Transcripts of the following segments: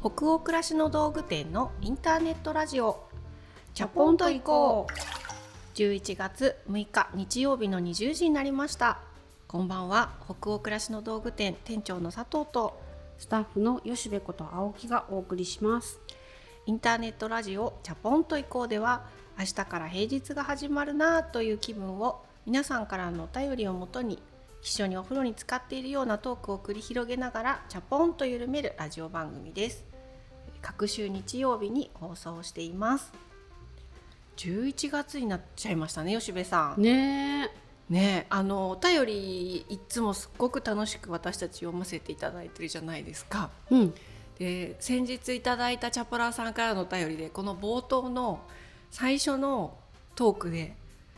北欧暮らしの道具店のインターネットラジオ。チャポンと行こう。11月6日日曜日の20時になりました。こんばんは。北欧暮らしの道具店店長の佐藤と。スタッフの吉部こと青木がお送りします。インターネットラジオチャポンと行こうでは明日から平日が始まるなという気分を皆さんからのお便りをもとに一緒にお風呂に浸かっているようなトークを繰り広げながらチャポンと緩めるラジオ番組です。各週日曜日に放送しています。11月になっちゃいましたね吉部さん。ねねあのお便りいつもすっごく楽しく私たち読ませていただいてるじゃないですか。うん。で先日いただいたチャポラーさんからのお便りでこの冒頭の最初のトークで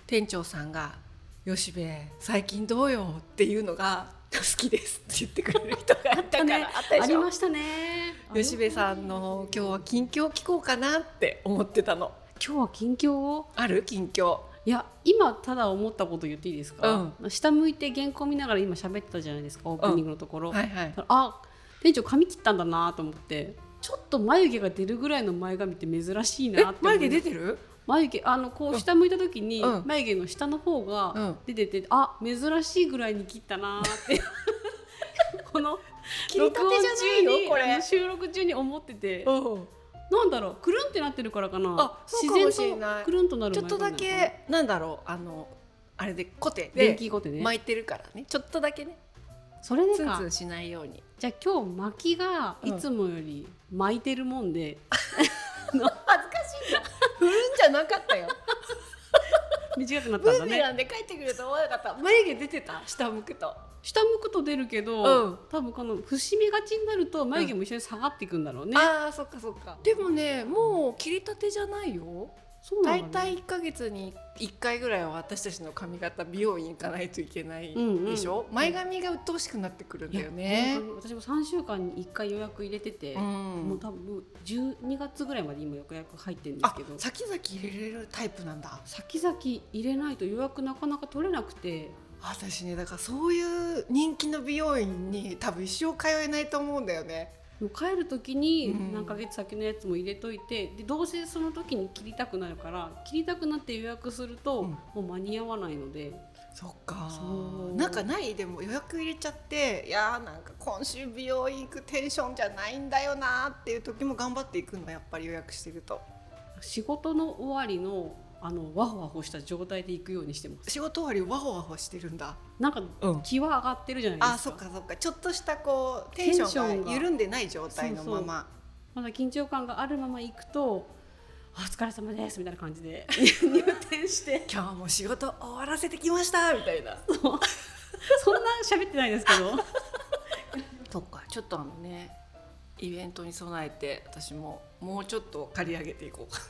店長さんが「吉部最近どうよ?」っていうのが 好きですって言ってくれる人がいたから。あったでありましたね。吉部さんの今日は近況聞こうかなって思ってたの。今日は近況を？ある？近況。いや今ただ思ったこと言っていいですか、下向いて原稿見ながら今喋ってたじゃないですかオープニングのところ、はいはい。あ店長髪切ったんだなと思って。ちょっと眉毛が出るぐらいの前髪って珍しいなえって眉毛出てる？眉毛あのこう下向いた時に、うん。眉毛の下の方うん。が出てて、あ珍しいぐらいに切ったなーって。この切りたてじゃないよこれ。収録中に思ってて。うん。なんだろうくるんってなってるからかな。あそうかもしれない。くるんとなるちょっとだけなんだろうあのあれでコテでね。巻いてるからね。ちょっとだけね。それでか。ツンツンしないように。じゃあ今日巻きがいつもより巻いてるもんで、恥ずかしいな振るんじゃなかったよ。短くなったブーメんだねランで帰ってくると思わなかった。眉毛出てた？下向くと。下向くと出るけど、うん。多分この節目がちになると眉毛も一緒に下がっていくんだろうね、ああそっかそっか。でもねもう切りたてじゃないよそうなんだ、ね、大体1か月に1回ぐらいは私たちの髪型美容院行かないといけないうんうん。でしょ、前髪が鬱陶しくなってくるんだよね。私も3週間に1回予約入れてて、うもうん多分12月ぐらいまで今予約入ってるんですあけど。先々入れれるタイプなんだ。先々入れないと予約なかなか取れなくて。私ねだからそういう人気の美容院に多分一生通えないと思うんだよね帰る時にうん。何ヶ月先のやつも入れといて、でどうせその時に切りたくなるから切りたくなって予約すると、うん。もう間に合わないので。そっか。なんかない？でも予約入れちゃっていやーなんか今週美容院行くテンションじゃないんだよなーっていう時も頑張っていくのやっぱり予約してると。仕事の終わりのあのワホワホした状態で行くようにしてます。仕事終わりワホワホしてるんだ。なんかうん。気は上がってるじゃないですか。あそっかそっか。ちょっとしたこうテンションが緩んでない状態のまま。まだ緊張感があるまま行くと「あお疲れ様です」みたいな感じで 入店して。今日も仕事終わらせてきましたみたいな。そんな喋ってないですけど。そっか。ちょっとあのねイベントに備えて私ももうちょっと借り上げていこうか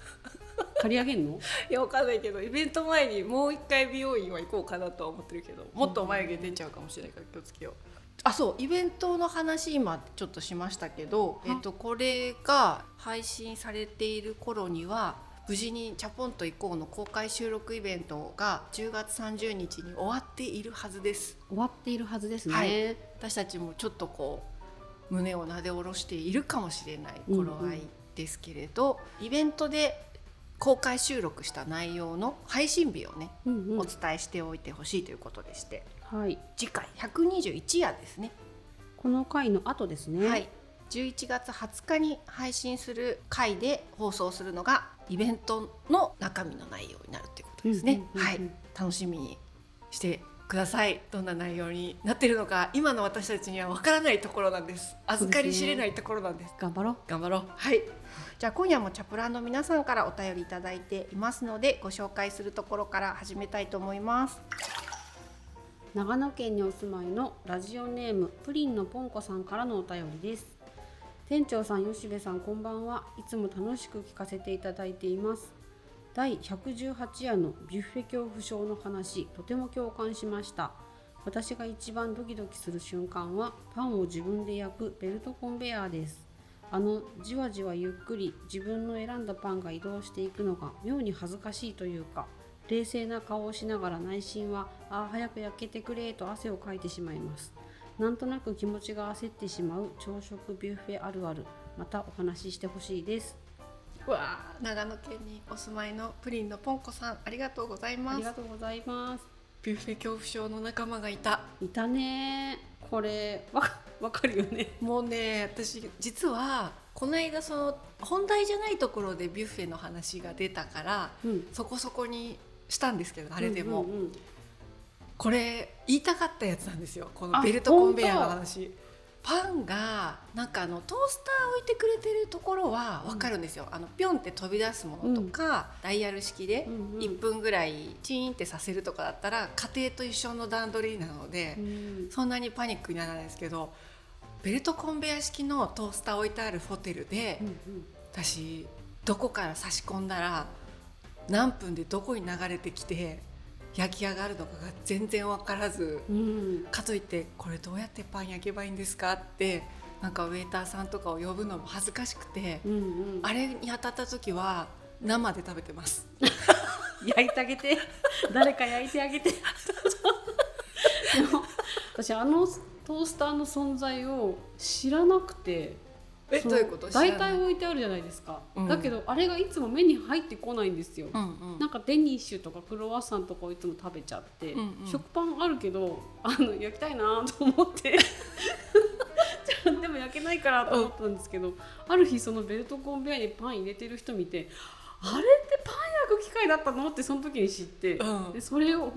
借り上げんの？いやわかんないけどイベント前にもう一回美容院は行こうかなとは思ってるけどもっと眉毛出ちゃうかもしれないから気をつけよう。あそうイベントの話今ちょっとしましたけど、えっと、これが配信されている頃には無事に「チャポンと行こう」の公開収録イベントが10月30日に終わっているはずです。終わっているはずですね、はい。私たちもちょっとこう胸をなで下ろしているかもしれない頃合いですけれど、イベントで公開収録した内容の配信日をね、うんうん。お伝えしておいてほしいということでして。はい、次回121夜ですね、この回の後ですね、はい、11月20日に配信する回で放送するのがイベントの中身の内容になるということですね、はい。楽しみにしてください。どんな内容になってるのか今の私たちにはわからないところなんです。預かり知れないところなんです。頑張ろう。頑張ろう。はい。じゃあ今夜もチャプランの皆さんからお便りいただいていますのでご紹介するところから始めたいと思います。長野県にお住まいのラジオネームプリンのポンコさんからのお便りです。店長さん吉部さんこんばんは。いつも楽しく聞かせていただいています第118夜のビュッフェ恐怖症の話とても共感しました。私が一番ドキドキする瞬間はパンを自分で焼くベルトコンベヤーです。あのじわじわゆっくり自分の選んだパンが移動していくのが妙に恥ずかしいというか冷静な顔をしながら内心はああ早く焼けてくれと汗をかいてしまいます。なんとなく気持ちが焦ってしまう朝食ビュッフェあるある。またお話ししてほしいです。わあ長野県にお住まいのプリンのポンコさんありがとうございあます。りがとうございます。ビュッフェ恐怖症の仲間がいた。いたね。これわかわかるよね。もうね私実はこの間その本題じゃないところでビュッフェの話が出たからうん。そこそこにしたんですけどあれでも、うんうんうん。これ言いたかったやつなんですよ。このあベルトコンベヤーの話パンがなんかあのトースター置いてくれてるところは分かるんですよ、あのピョンって飛び出すものとか、ダイヤル式でうんうん。1分ぐらいチーンってさせるとかだったら家庭と一緒の段取りなので、うん。そんなにパニックにならないですけどベルトコンベヤー式のトースター置いてあるホテルで、うん。私どこから差し込んだら何分でどこに流れてきて焼き上がるのかが全然分からずうん。うんかといってこれどうやってパン焼けばいいんですかってなんかウェイターさんとかを呼ぶのも恥ずかしくてうんうん。あれに当たった時は生で食べてます。焼いてあげて。誰か焼いてあげて。で も私あのトースターの存在を知らなくて。そえどういうこと？大体置いてあるじゃないですか、うん。だけどあれがいつも目に入ってこないんですよ、うんうん。なんかデニッシュとかクロワッサンとかをいつも食べちゃって、うんうん。食パンあるけどあの焼きたいなと思って。でも焼けないからと思ったんですけど、ある日そのベルトコンベヤーにパン入れてる人見てあれってパン焼く機械だったの？ってその時に知って、うん。でそれをわーっ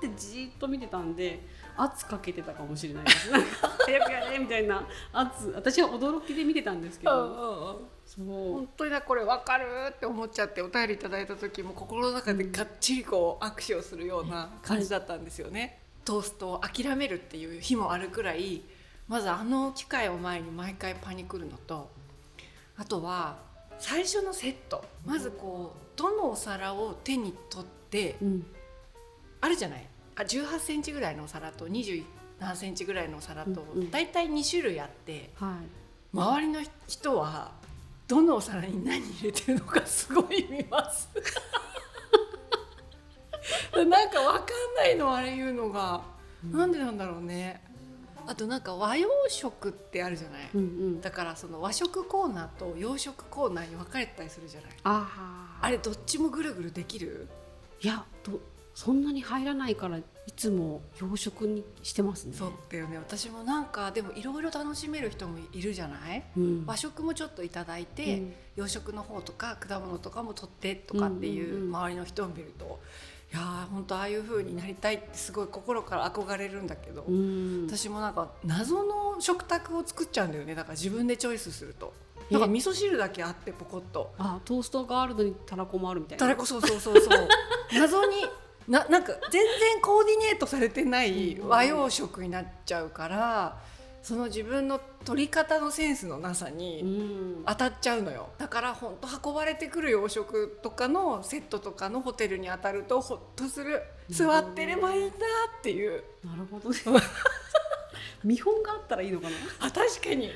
てじーっと見てたんで圧かけてたかもしれないです。なんか早くやれみたいな圧。私は驚きで見てたんですけど、そう。本当にだこれ分かるって思っちゃってお便りいただいた時も心の中でがっちりこう握手をするような感じだったんですよね。トーストを諦めるっていう日もあるくらいまずあの機会を前に毎回パニクるのとあとは最初のセットまずこうどのお皿を手に取ってうん。あるじゃない？あ18センチぐらいのお皿と27センチぐらいのお皿とうんうん。だいたい2種類あって。はい。周りの人はどのお皿に何入れてるのかすごい見ます。なんかわかんないのあれ言うのが、なんでなんだろうね。あとなんか和洋食ってあるじゃない、うんうん。だからその和食コーナーと洋食コーナーに分かれてたりするじゃない。あれどっちもぐるぐるできる？いやどそんなに入らないからいつも洋食にしてますね。そうだよね。私もなんかでもいろいろ楽しめる人もいるじゃない？うん、和食もちょっといただいて、うん。洋食の方とか果物とかも取ってとかっていうんうんうんう周りの人を見ると、いやー本当ああいう風になりたいってすごい心から憧れるんだけど、うん、私もなんか謎の食卓を作っちゃうんだよね。だから自分でチョイスすると。なんか味噌汁だけあってポコッと。あトーストがあるのにたらこもあるみたいな。たらこそうそうそうそう。謎にななんか全然コーディネートされてない和洋食になっちゃうからその自分の取り方のセンスのなさに、うん、当たっちゃうのよ。だから本当運ばれてくる洋食とかのセットとかのホテルに当たるとほっとする。座ってればいいんだっていう。なるほどね。見本があったらいいのかな？あ確かに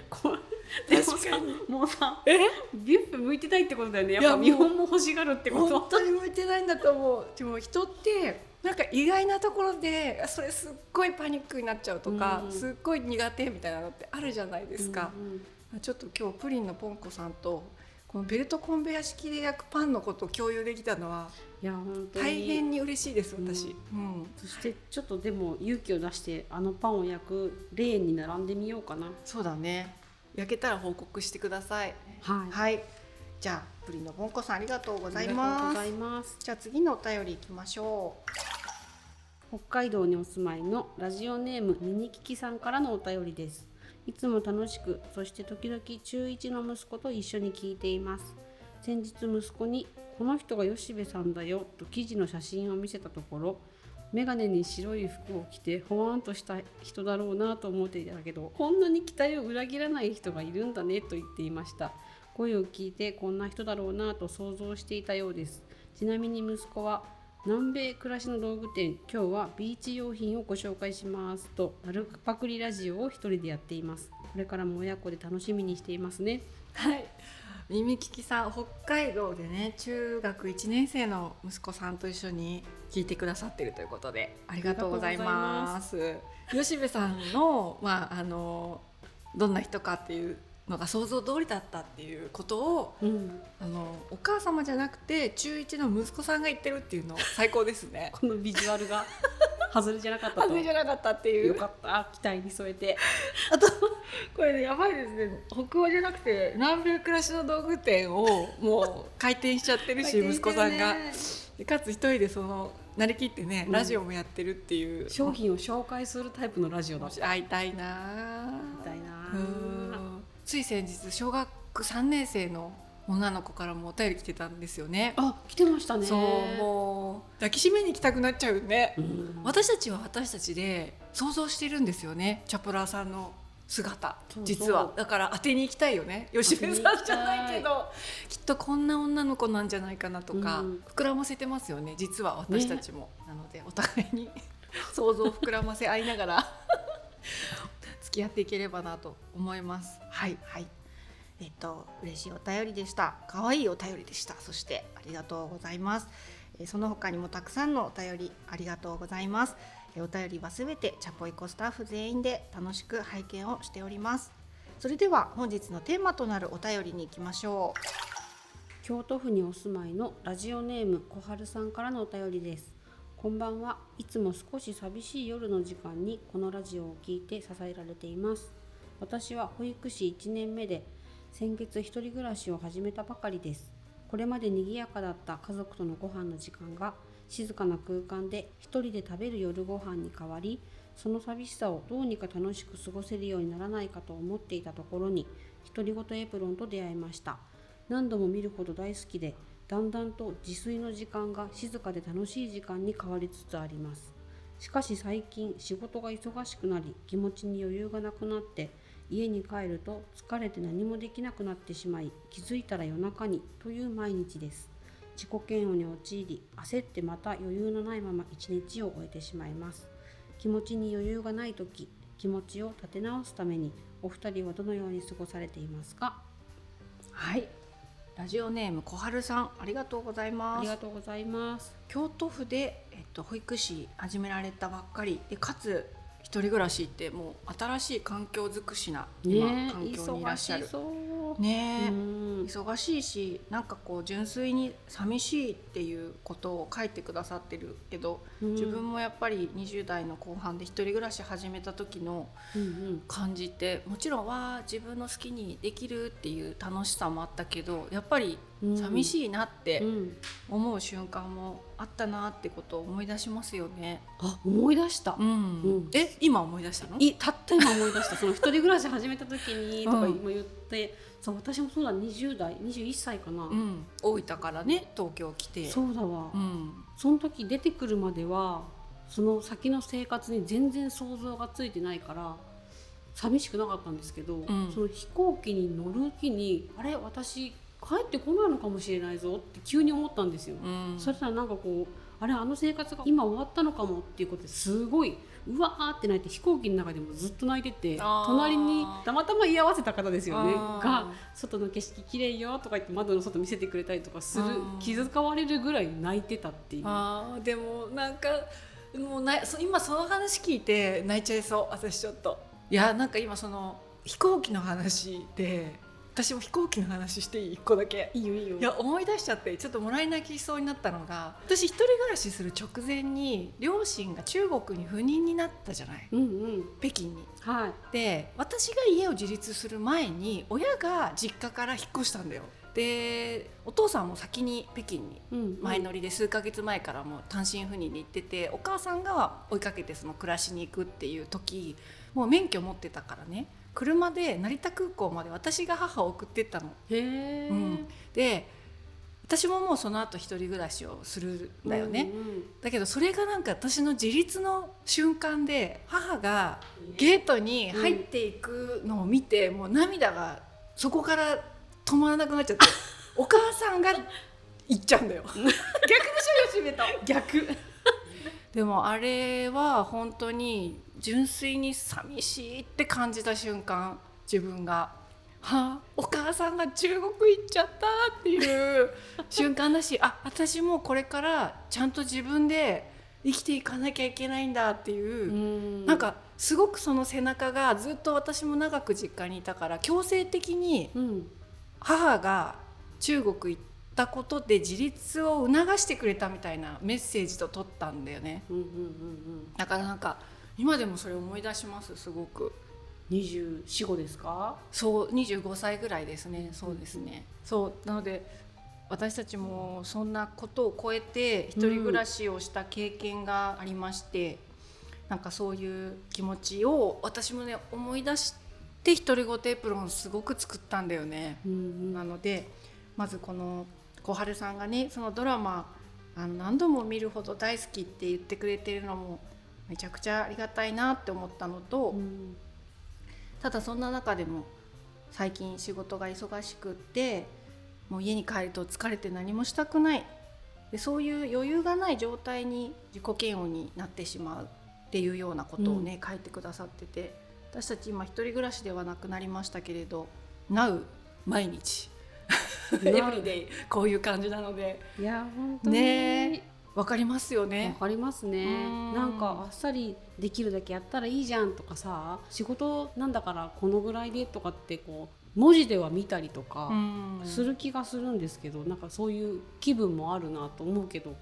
でもさ確かに。もうさえ？ビュッフェ向いてないってことだよね。やっぱ見本も欲しがるってこ本と。当に向いてないんだと思う。でも人ってなんか意外なところでそれすっごいパニックになっちゃうとか、うんすっごい苦手みたいなのってあるじゃないですか、うんちょっと今日プリンのポンコさんとこのベルトコンベヤ式で焼くパンのことを共有できたのはいや本当に。大変に嬉しいです私、うん。そしてちょっとでも勇気を出してあのパンを焼くレーンに並んでみようかな。そうだね焼けたら報告してください。はい。はい。じゃあプリンのポンコさんありがとうございありがとうますございます。じゃあ次のお便りいきましょ北海道にお住まいのラジオネームミニキキさんからのお便りです。いつも楽しくそして時々中1の息子と一緒に聞いています。先日息子にこの人が吉部さんだよと記事の写真を見せたところメガネに白い服を着てほわんとした人だろうなと思っていたけどこんなに期待を裏切らない人がいるんだねと言っていました。声を聞いてこんな人だろうなと想像していたようです。ちなみに息子は南米暮らしの道具店今日はビーチ用品をご紹介しますとなるパクリラジオを一人でやっています。これからも親子で楽しみにしていますね。はい。耳利きさん北海道でね中学1年生の息子さんと一緒に聞いてくださってるということでありがとうございます。吉部さんのまああのどんな人かっていうのが想像通りだったっていうことを、うん、あのお母様じゃなくて中一の息子さんが言ってるっていうの最高ですね。このビジュアルが 外れじゃなかったと。外れじゃなかったっていう。よかった。期待に添えて。あとこれねやばいですね。北欧じゃなくて南米暮らしの道具店をもう開店しちゃってるし息子さんがかつ一人でそのなりきってね、うん、ラジオもやってるっていう商品を紹介するタイプのラジオだ会いたいな会いたいなつい先日小学3年生の女の子からもお便り来てたんですよね。あ、来てましたね。そうもう抱きしめに行きたくなっちゃうね。うん、私たちは私たちで想像してるんですよね。チャプラーさんの姿実は。だから当てに行きたいよね。吉部さんじゃないけどきっとこんな女の子なんじゃないかなとか、うん、膨らませてますよね。実は私たちも、ね、なのでお互いに。想像を膨らませ合いながら 付き合っていければなと思います。はい。はい。えっと嬉しいお便りでした。可愛いお便りでした。そしてありがとうございます。えその他にもたくさんのお便りありがとうございますお便りはすべてチャポイコスタッフ全員で楽しく拝見をしております。それでは本日のテーマとなるお便りに行きましょう。京都府にお住まいのラジオネーム小春さんからのお便りです。こんばんは。いつも少し寂しい夜の時間にこのラジオを聴いて支えられています。私は保育士1年目で先月一人暮らしを始めたばかりです。これまで賑やかだった家族とのご飯の時間が静かな空間で一人で食べる夜ご飯に変わりその寂しさをどうにか楽しく過ごせるようにならないかと思っていたところに独り言エプロンと出会いました。何度も見るほど大好きでだんだんと自炊の時間が静かで楽しい時間に変わりつつあります。しかし最近仕事が忙しくなり気持ちに余裕がなくなって家に帰ると疲れて何もできなくなってしまい気づいたら夜中にという毎日です。自己嫌悪に陥り焦ってまた余裕のないまま一日を終えてしまいます。気持ちに余裕がない時気持ちを立て直すためにお二人はどのように過ごされていますか？はい。ラジオネーム小春さんありがとうございます。ありがとうございます。京都府でえっと保育士始められたばっかり。でかつ一人暮らしってもう新しい環境づくしな今、ね、環境にいらっしゃる。ね忙しいしなんかこう純粋に寂しいっていうことを書いてくださってるけど、うん、自分もやっぱり20代の後半で一人暮らし始めた時の感じって、もちろんは自分の好きにできるっていう楽しさもあったけどやっぱり寂しいなって思う瞬間もあったなってことを思い出しますよね。あ思い出した、うん。うん、え今思い出したの？いたった今思い出した。その一人暮らし始めた時にとか今言って、そう私もそうだ。20代21歳かな、うん、大分からね東京来て。そうだわ、うん、その時出てくるまではその先の生活に全然想像がついてないから寂しくなかったんですけど、うん、その飛行機に乗る日にあれ私帰ってこないのかもしれないぞって急に思ったんですよ、うん、そしたらなんかこうあれあの生活が今終わったのかもっていうことですごいうわーって泣いて飛行機の中でもずっと泣いてて隣にたまたま居合わせた方ですよね。が外の景色きれいよとか言って窓の外見せてくれたりとかする気遣われるぐらい泣いてたっていう。あでもなんかもうな今その話聞いて泣いちゃいそう私ちょっと。いやなんか今その飛行機の話で私も飛行機の話していい？1個だけ。いいよいいよ。いや思い出しちゃってちょっともらい泣きしそうになったのが私一人暮らしする直前に両親が中国に赴任になったじゃない、うんうん、北京に。はい、で私が家を自立する前に親が実家から引っ越したんだよ。でお父さんも先に北京に前乗りで数ヶ月前からもう単身赴任に行っててお母さんが追いかけてその暮らしに行くっていう時もう免許持ってたからね車で成田空港まで私が母を送ってったの。へうん、で私ももうその後一人暮らしをするんだよね、うんうん、だけどそれがなんか私の自立の瞬間で母がゲートに入っていくのを見て、うん、もう涙がそこから止まらなくなっちゃって お母さんが行っちゃうんだよ。逆でしょ吉部と。逆。でもあれは本当に純粋に寂しいって感じた瞬間自分がはあ、お母さんが中国行っちゃったっていう瞬間だしあ私もこれからちゃんと自分で生きていかなきゃいけないんだっていう、うなんかすごくその背中がずっと私も長く実家にいたから強制的に母が中国行ったことで自立を促してくれたみたいなメッセージと取ったんだよね。だからなんか今でもそれ思い出しますすごく。24ですか？そう25歳ぐらいですね。そうですね、そうなので私たちもそんなことを超えて一人暮らしをした経験がありまして、うん、なんかそういう気持ちを私もね思い出して独り言エプロンすごく作ったんだよね。うんうん、なのでまずこの小春さんがねそのドラマあの何度も見るほど大好きって言ってくれてるのもめちゃくちゃありがたいなって思ったのと、うん、ただそんな中でも最近仕事が忙しくってもう家に帰ると疲れて何もしたくない。でそういう余裕がない状態に自己嫌悪になってしまうっていうようなことをね、うん、書いてくださってて私たち今一人暮らしではなくなりましたけれど「Now 毎日」エブリデイこういう感じなので。いや本当にねわかりますよね。わかりますね。なんかあっさりできるだけやったらいいじゃんとかさ仕事なんだからこのぐらいでとかってこう文字では見たりとかする気がするんですけどなんかそういう気分もあるなと思うけど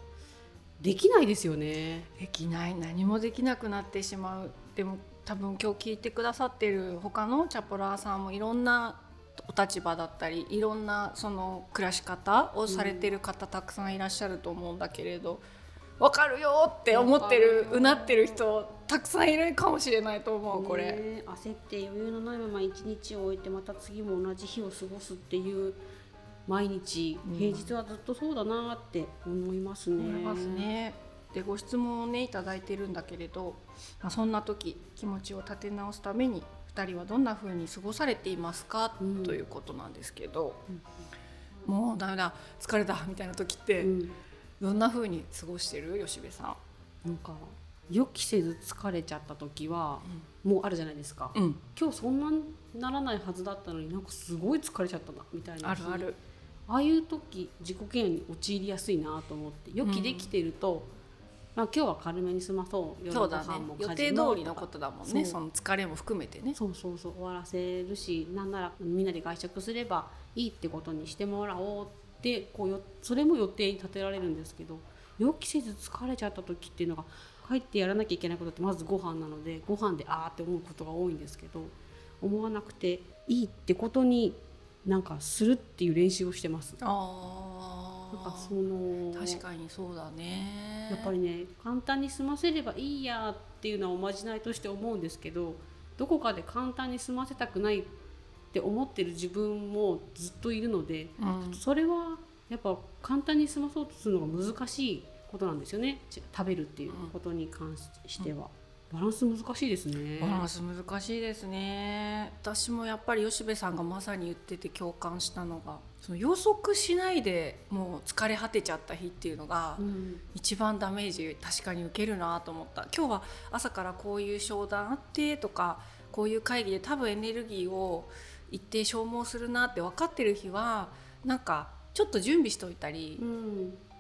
できないですよね。できない。何もできなくなってしまう。でも多分今日聞いてくださってる他のチャポラーさんもいろんなお立場だったりいろんなその暮らし方をされてる方たくさんいらっしゃると思うんだけれど。分かるよって思ってるうなってる人たくさんいるかもしれないと思うこれ、焦って余裕のないまま一日を置いてまた次も同じ日を過ごすっていう毎日、平日はずっとそうだなって思いますね。思いますねでご質問をね頂いてるんだけれど、まあ、そんな時気持ちを立て直すために2人はどんな風に過ごされていますか、うん、ということなんですけど、うん、もうダメだ疲れたみたいな時って、うん、どんな風に過ごしてる？吉部さん。なんか予期せず疲れちゃった時は、もうあるじゃないですか、今日そんなならないはずだったのになんかすごい疲れちゃったなみたいなあるある。ああいう時自己嫌悪に陥りやすいなと思って予期できてると、まあ、今日は軽めに済まそう。夜ご飯も、ね、予定通りのことだもんね。その疲れも含めてね。そうそうそう終わらせるしなんならみんなで外食すればいいってことにしてもらおうってこうよそれも予定に立てられるんですけど予期せず疲れちゃった時っていうのが帰ってやらなきゃいけないことってまずご飯なのでご飯でああって思うことが多いんですけど思わなくていいってことになんかするっていう練習をしてます。あなんかその確かにそうだね。やっぱりね簡単に済ませればいいやっていうのはおまじないとして思うんですけどどこかで簡単に済ませたくないって思ってる自分もずっといるので、うん、それはやっぱ簡単に済まそうとするのが難しいことなんですよね。食べるっていうことに関しては。うんバランス難しいですね。バランス難しいですね。私もやっぱり吉部さんがまさに言ってて共感したのがその予測しないでもう疲れ果てちゃった日っていうのが、一番ダメージ確かに受けるなと思った。今日は朝からこういう商談あってとかこういう会議で多分エネルギーを一定消耗するなって分かってる日はなんかちょっと準備しといたり、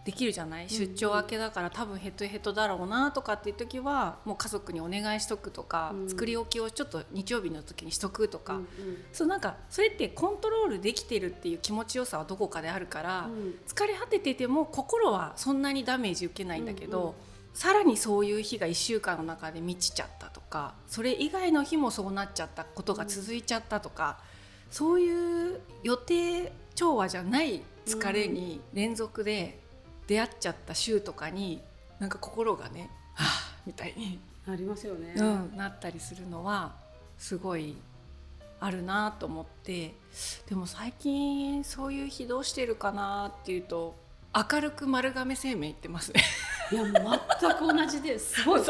できるじゃない、出張明けだから多分ヘトヘトだろうなとかっていう時はもう家族にお願いしとくとか、うん、作り置きをちょっと日曜日の時にしとくとか、うんうん、そうなんかそれってコントロールできてるっていう気持ちよさはどこかであるから、うん、疲れ果ててても心はそんなにダメージ受けないんだけど、うんうん、さらにそういう日が1週間の中で満ちちゃったとかそれ以外の日もそうなっちゃったことが続いちゃったとか、そういう予定調和じゃない疲れに連続で出会っちゃった週とかになんか心がねはあみたいに。なりますよね、うん、なったりするのはすごいあるなと思って。でも最近そういう非道してるかなっていうと明るく丸亀製麺行ってますね。いや全く同じです。ごい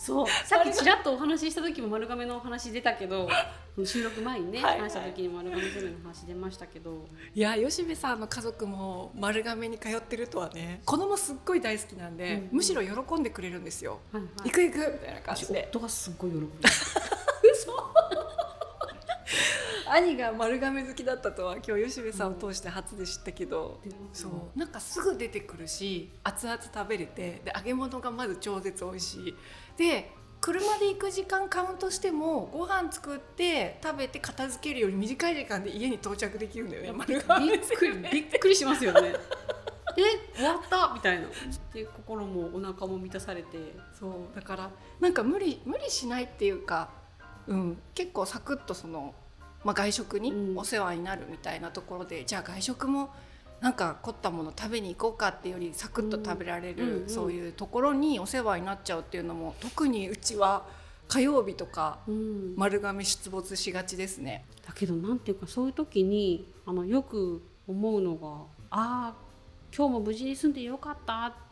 そう。さっきちらっとお話しした時も丸亀のお話出たけど 収録前にね、はいはい、話した時に丸亀製麺の話出ましたけど。いや吉部さんの家族も丸亀に通ってるとはね子供すっごい大好きなんで、うんうん、むしろ喜んでくれるんですよ、はいはい、行く行くみたいな感じで。夫がすっごい喜ぶ。嘘 兄が丸亀好きだったとは今日吉部さんを通して初で知ったけど、うん、そうなんかすぐ出てくるし熱々食べれてで揚げ物がまず超絶美味しい。で車で行く時間カウントしてもご飯作って食べて片付けるより短い時間で家に到着できるんだよね丸亀。びっくりびっくりしますよね。え終わったみたいな。で心もお腹も満たされて。そうだからなんか無理無理しないっていうか、うん、結構サクッとその、まあ、外食にお世話になるみたいなところで、うん、じゃあ外食もなんか凝ったもの食べに行こうかっていうよりサクッと食べられる、そういうところにお世話になっちゃうっていうのも特にうちは火曜日とか丸亀出没しがちですね。だけどなんていうかそういう時にあのよく思うのがああ今日も無事に住んでよかったって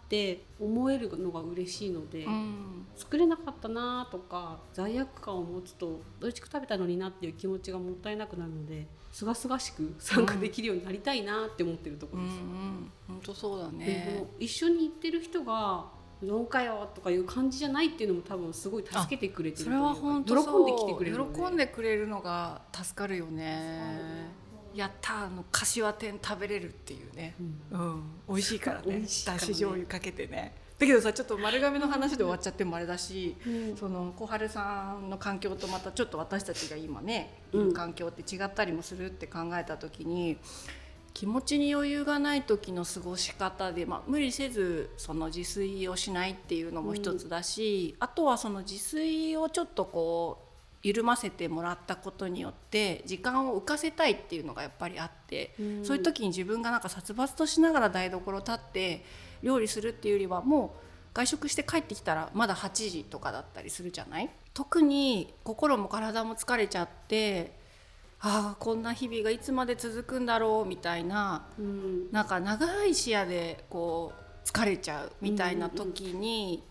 思えるのが嬉しいので、うん、作れなかったなとか罪悪感を持つと美味しく食べたのになっていう気持ちがもったいなくなるのですがすがしく参加できるようになりたいなって思ってるところです。本当そうだね。一緒に行ってる人が4回よとかいう感じじゃないっていうのも多分すごい助けてくれてるそれは本当喜んできてくれる喜んでくれるのが助かるよね。やったあの柏天食べれるっていうね、うん、うん、美味しいからね。だし醤油かけてね。だけどさちょっと丸亀の話で終わっちゃってもあれだし、うん、その小春さんの環境とまたちょっと私たちが今ねいる環境って違ったりもするって考えた時に、気持ちに余裕がない時の過ごし方で、まあ、無理せずその自炊をしないっていうのも一つだし、うん、あとはその自炊をちょっとこう緩ませてもらったことによって時間を浮かせたいっていうのがやっぱりあって、うん、そういう時に自分がなんか殺伐としながら台所立って料理するっていうよりはもう外食して帰ってきたらまだ8時とかだったりするじゃない？特に心も体も疲れちゃってああこんな日々がいつまで続くんだろうみたいな、うん、なんか長い視野でこう疲れちゃうみたいな時に、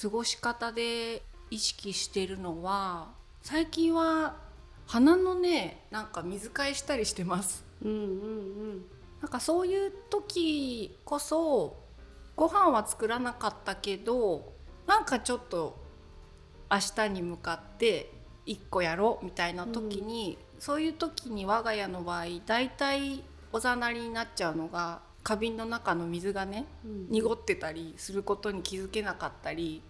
過ごし方で意識してるのは最近は鼻のねなんか水替えしたりしてます。うんうんうん、なんかそういう時こそご飯は作らなかったけどなんかちょっと明日に向かって1個やろうみたいな時に、うん、そういう時に我が家の場合大体おざなりになっちゃうのが花瓶の中の水がね、うん、濁ってたりすることに気づけなかったり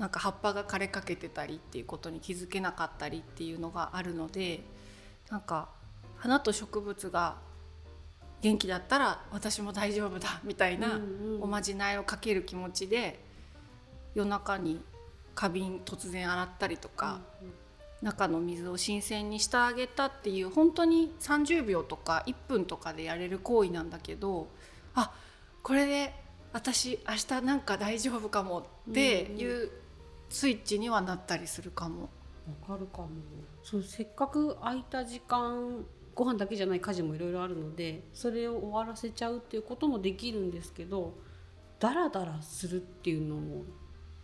なんか葉っぱが枯れかけてたりっていうことに気づけなかったりっていうのがあるのでなんか花と植物が元気だったら私も大丈夫だみたいなおまじないをかける気持ちで夜中に花瓶突然洗ったりとか、中の水を新鮮にしてあげたっていう本当に30秒とか1分とかでやれる行為なんだけどあこれで私明日なんか大丈夫かもっていうスイッチにはなったりするかも。わかるかも。そうせっかく空いた時間ご飯だけじゃない家事もいろいろあるのでそれを終わらせちゃうっていうこともできるんですけどダラダラするっていうのも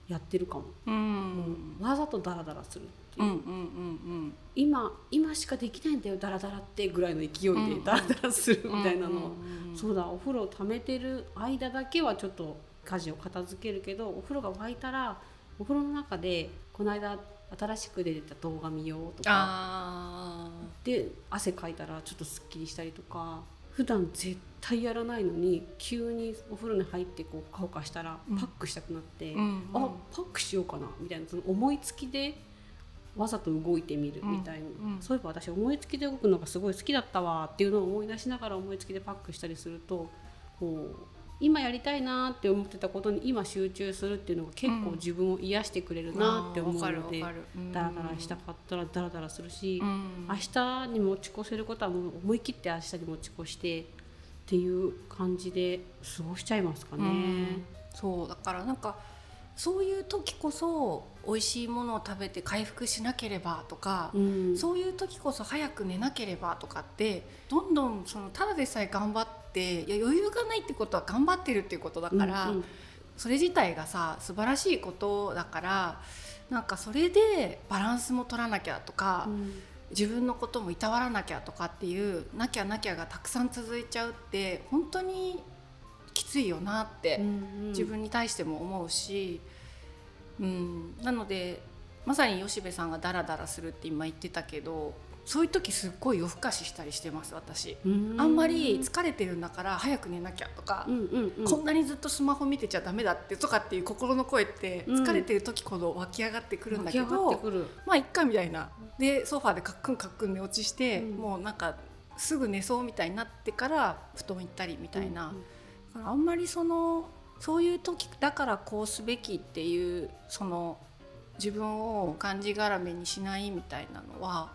やってるかも、うん、わざとダラダラするっていう,、うんうんうんうん、今今しかできないんだよダラダラってぐらいの勢いでダラダラするみたいなの、うんうん、そうだお風呂を溜めてる間だけはちょっと家事を片付けるけどお風呂が沸いたらお風呂の中でこの間新しく出た動画見ようとかで汗かいたらちょっとすっきりしたりとか普段絶対やらないのに急にお風呂に入ってこう顔かしたらパックしたくなって、うん、あパックしようかなみたいなその思いつきでわざと動いてみるみたいな、うんうん、そういえば私思いつきで動くのがすごい好きだったわっていうのを思い出しながら思いつきでパックしたりするとこう今やりたいなって思ってたことに今集中するっていうのが結構自分を癒してくれるなって思うので、うん、ダラダラしたかったらダラダラするし、うん、明日に持ち越せることはもう思い切って明日に持ち越してっていう感じで過ごしちゃいますかね。うん、そうだからなんかそういう時こそ美味しいものを食べて回復しなければとか、うん、そういう時こそ早く寝なければとかってどんどんそのただでさえ頑張っていや余裕がないってことは頑張ってるっていうことだから、うんうん、それ自体がさ素晴らしいことだからなんかそれでバランスも取らなきゃとか、うん、自分のこともいたわらなきゃとかっていうなきゃなきゃがたくさん続いちゃうって本当にきついよなって自分に対しても思うし、うん、なのでまさに吉部さんがダラダラするって今言ってたけどそういう時すっごい夜更かししたりしてます私。あんまり疲れてるんだから早く寝なきゃとか、うんうんうん、こんなにずっとスマホ見てちゃダメだってとかっていう心の声って疲れてる時ほど湧き上がってくるんだけど、うん、まあいっかみたいな。でソファーでカックンカックン寝落ちして、うん、もうなんかすぐ寝そうみたいになってから布団行ったりみたいな、うんうん、あんまりそのそういう時だからこうすべきっていうその自分をがんじがらめにしないみたいなのは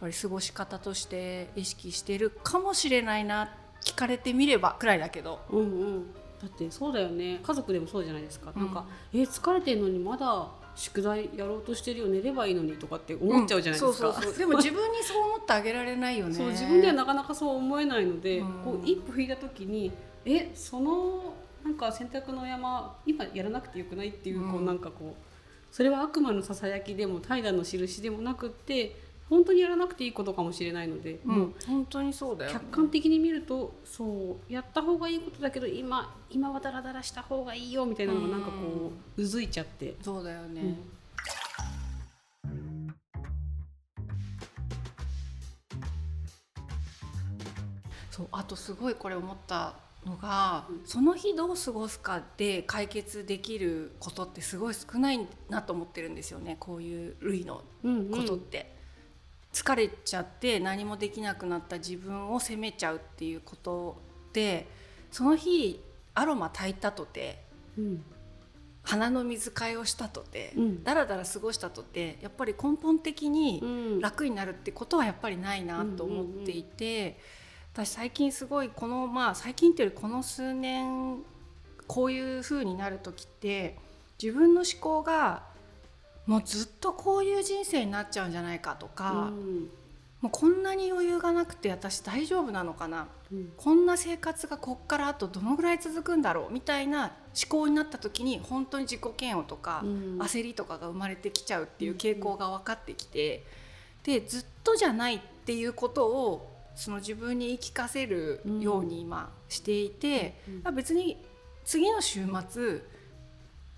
ぱり過ごし方として意識してるかもしれないな聞かれてみればくらいだけど。うんうん。だってそうだよね。家族でもそうじゃないですか、うん、なんかえ疲れてるのにまだ宿題やろうとしてるよ寝ればいいのにとかって思っちゃうじゃないですか、うん、そうそう でも自分にそう思ってあげられないよね。そう自分ではなかなかそう思えないので、うん、こう一歩引いた時にえそのなんか洗濯の山今やらなくてよくないっていう、こうなんかこうそれは悪魔のささやきでも怠惰の印でもなくって本当にやらなくていいことかもしれないので、うん、本当にそうだよ、客観的に見るとそうやった方がいいことだけど今今はダラダラした方がいいよみたいなのがなんかこううずいちゃって。そうだよね、うん。そうあとすごいこれ思ったのが、うん、その日どう過ごすかで解決できることってすごい少ないなと思ってるんですよねこういう類のことって。うんうん、疲れちゃって何もできなくなった自分を責めちゃうっていうことでその日アロマ炊いたとて、うん、鼻の水替えをしたとて、うん、だらだら過ごしたとてやっぱり根本的に楽になるってことはやっぱりないなと思っていて。私最近すごいこのまあ最近っていうよりこの数年こういう風になる時って自分の思考がもうずっとこういう人生になっちゃうんじゃないかとか、うん、もうこんなに余裕がなくて私大丈夫なのかな、うん、こんな生活がこっからあとどのぐらい続くんだろうみたいな思考になった時に本当に自己嫌悪とか、焦りとかが生まれてきちゃうっていう傾向が分かってきて、でずっとじゃないっていうことをその自分に言い聞かせるように今していて、うん、別に次の週末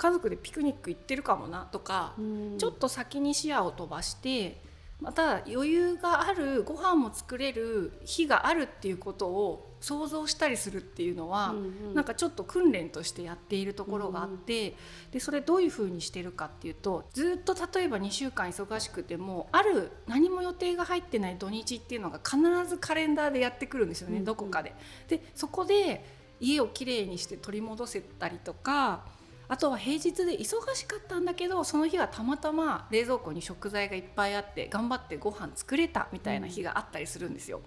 家族でピクニック行ってるかもなとか、うん、ちょっと先に視野を飛ばしてまた余裕があるご飯も作れる日があるっていうことを想像したりするっていうのは、うんうん、なんかちょっと訓練としてやっているところがあって、うん、でそれどういうふうにしてるかっていうとずっと例えば2週間忙しくてもある何も予定が入ってない土日っていうのが必ずカレンダーでやってくるんですよね、うんうん、どこかで。でそこで家をきれいにして取り戻せたりとかあとは平日で忙しかったんだけどその日はたまたま冷蔵庫に食材がいっぱいあって頑張ってご飯作れたみたいな日があったりするんですよ。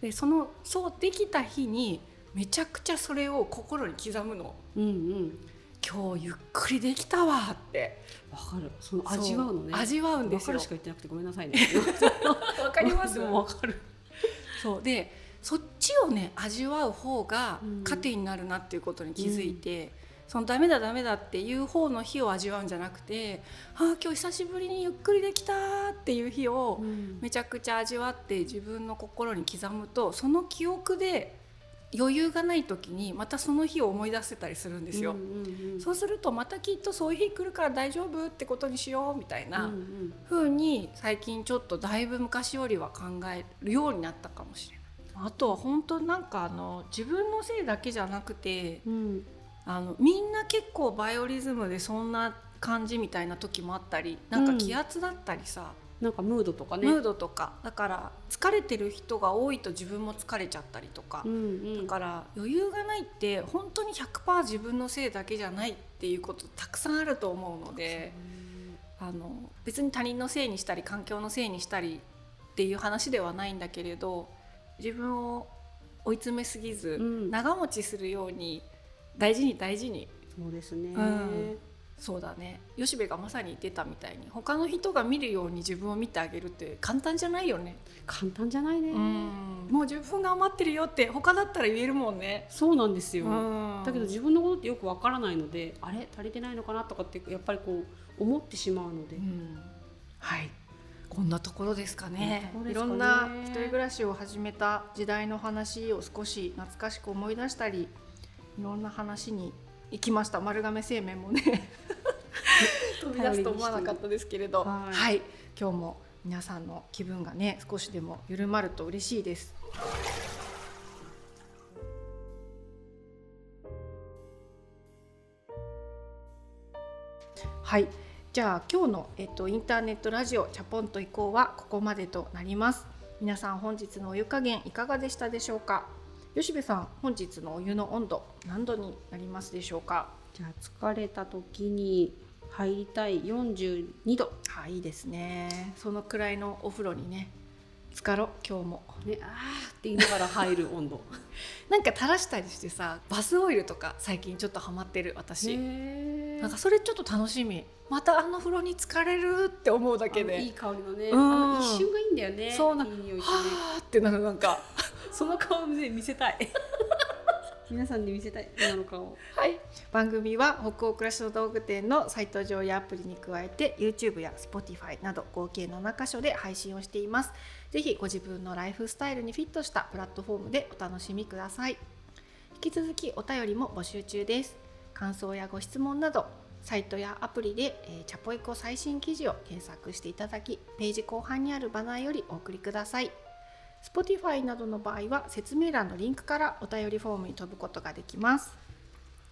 でそのそうできた日にめちゃくちゃそれを心に刻むの。うんうん。今日ゆっくりできたわって。わかる。その味わうのね。味わうんですよ。わかるしか言ってなくてごめんなさいね。わかります？わかる。そう。でそっちをね味わう方が糧になるなっていうことに気づいて、うんそのダメだダメだっていう方の日を味わうんじゃなくてああ今日久しぶりにゆっくりできたっていう日をめちゃくちゃ味わって自分の心に刻むとその記憶で余裕がない時にまたその日を思い出せたりするんですよ、そうするとまたきっとそういう日来るから大丈夫ってことにしようみたいな風に最近ちょっとだいぶ昔よりは考えるようになったかもしれない。あとは本当なんかあの自分のせいだけじゃなくて、うん、あのみんな結構バイオリズムでそんな感じみたいな時もあったりなんか気圧だったりさ、うん、なんかムードとかね。ムードとか。だから疲れてる人が多いと自分も疲れちゃったりとか、うんうん、だから余裕がないって本当に100%自分のせいだけじゃないっていうことたくさんあると思うので、あの別に他人のせいにしたり環境のせいにしたりっていう話ではないんだけれど自分を追い詰めすぎず、うん、長持ちするように大事に大事に。そうですね、うん、そうだね。吉部がまさに言ってたみたいに他の人が見るように自分を見てあげるって簡単じゃないよね。簡単じゃないね、うん、もう自分が余ってるよって他だったら言えるもんね。そうなんですよ、だけど自分のことってよくわからないのであれ？足りてないのかなとかってやっぱりこう思ってしまうので、はい。こんなところですかね、ね、いろんな一人暮らしを始めた時代の話を少し懐かしく思い出したりいろんな話に行きました。丸亀製麺もね。飛び出すと思わなかったですけれど、はい、はい、今日も皆さんの気分がね少しでも緩まると嬉しいです。はい。じゃあ今日の、えっと、インターネットラジオチャポンと移行はここまでとなります。皆さん本日のお湯加減いかがでしたでしょうか？吉部さん本日のお湯の温度何度になりますでしょうか？じゃあ疲れた時に入りたい42度。はいいいですね。そのくらいのお風呂にね浸かろ今日も。ねあーって言いながら入る温度。なんか垂らしたりしてさバスオイルとか最近ちょっとハマってる私。なんかそれちょっと楽しみ。またあの風呂に浸かれるって思うだけで。いい香りのね、うん、一瞬がいいんだよね。そうなんいい匂い、ね、はーってなるなんかその顔で見せたい。皆さんに見せたい今の顔はい。番組は北欧暮らしの道具店のサイト上やアプリに加えて YouTube や Spotify など合計7箇所で配信をしています。ぜひご自分のライフスタイルにフィットしたプラットフォームでお楽しみください。引き続きお便りも募集中です。感想やご質問などサイトやアプリで、えー、チャポイコ最新記事を検索していただきページ後半にあるバナーよりお送りください Spotify などの場合は説明欄のリンクからお便りフォームに飛ぶことができます。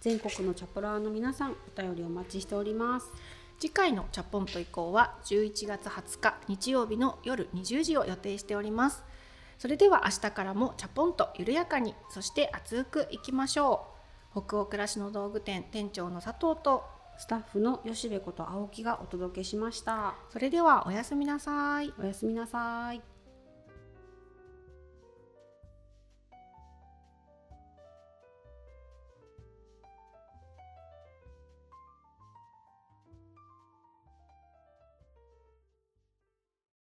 全国のチャポラーの皆さんお便りお待ちしております。次回のチャポンと移行は11月20日日曜日の夜20時を予定しております。それでは明日からもチャポンと緩やかにそして熱くいきましょう。北欧暮らしの道具店店長の佐藤とスタッフの吉部こと青木がお届けしました。それではおやすみなさい。おやすみなさい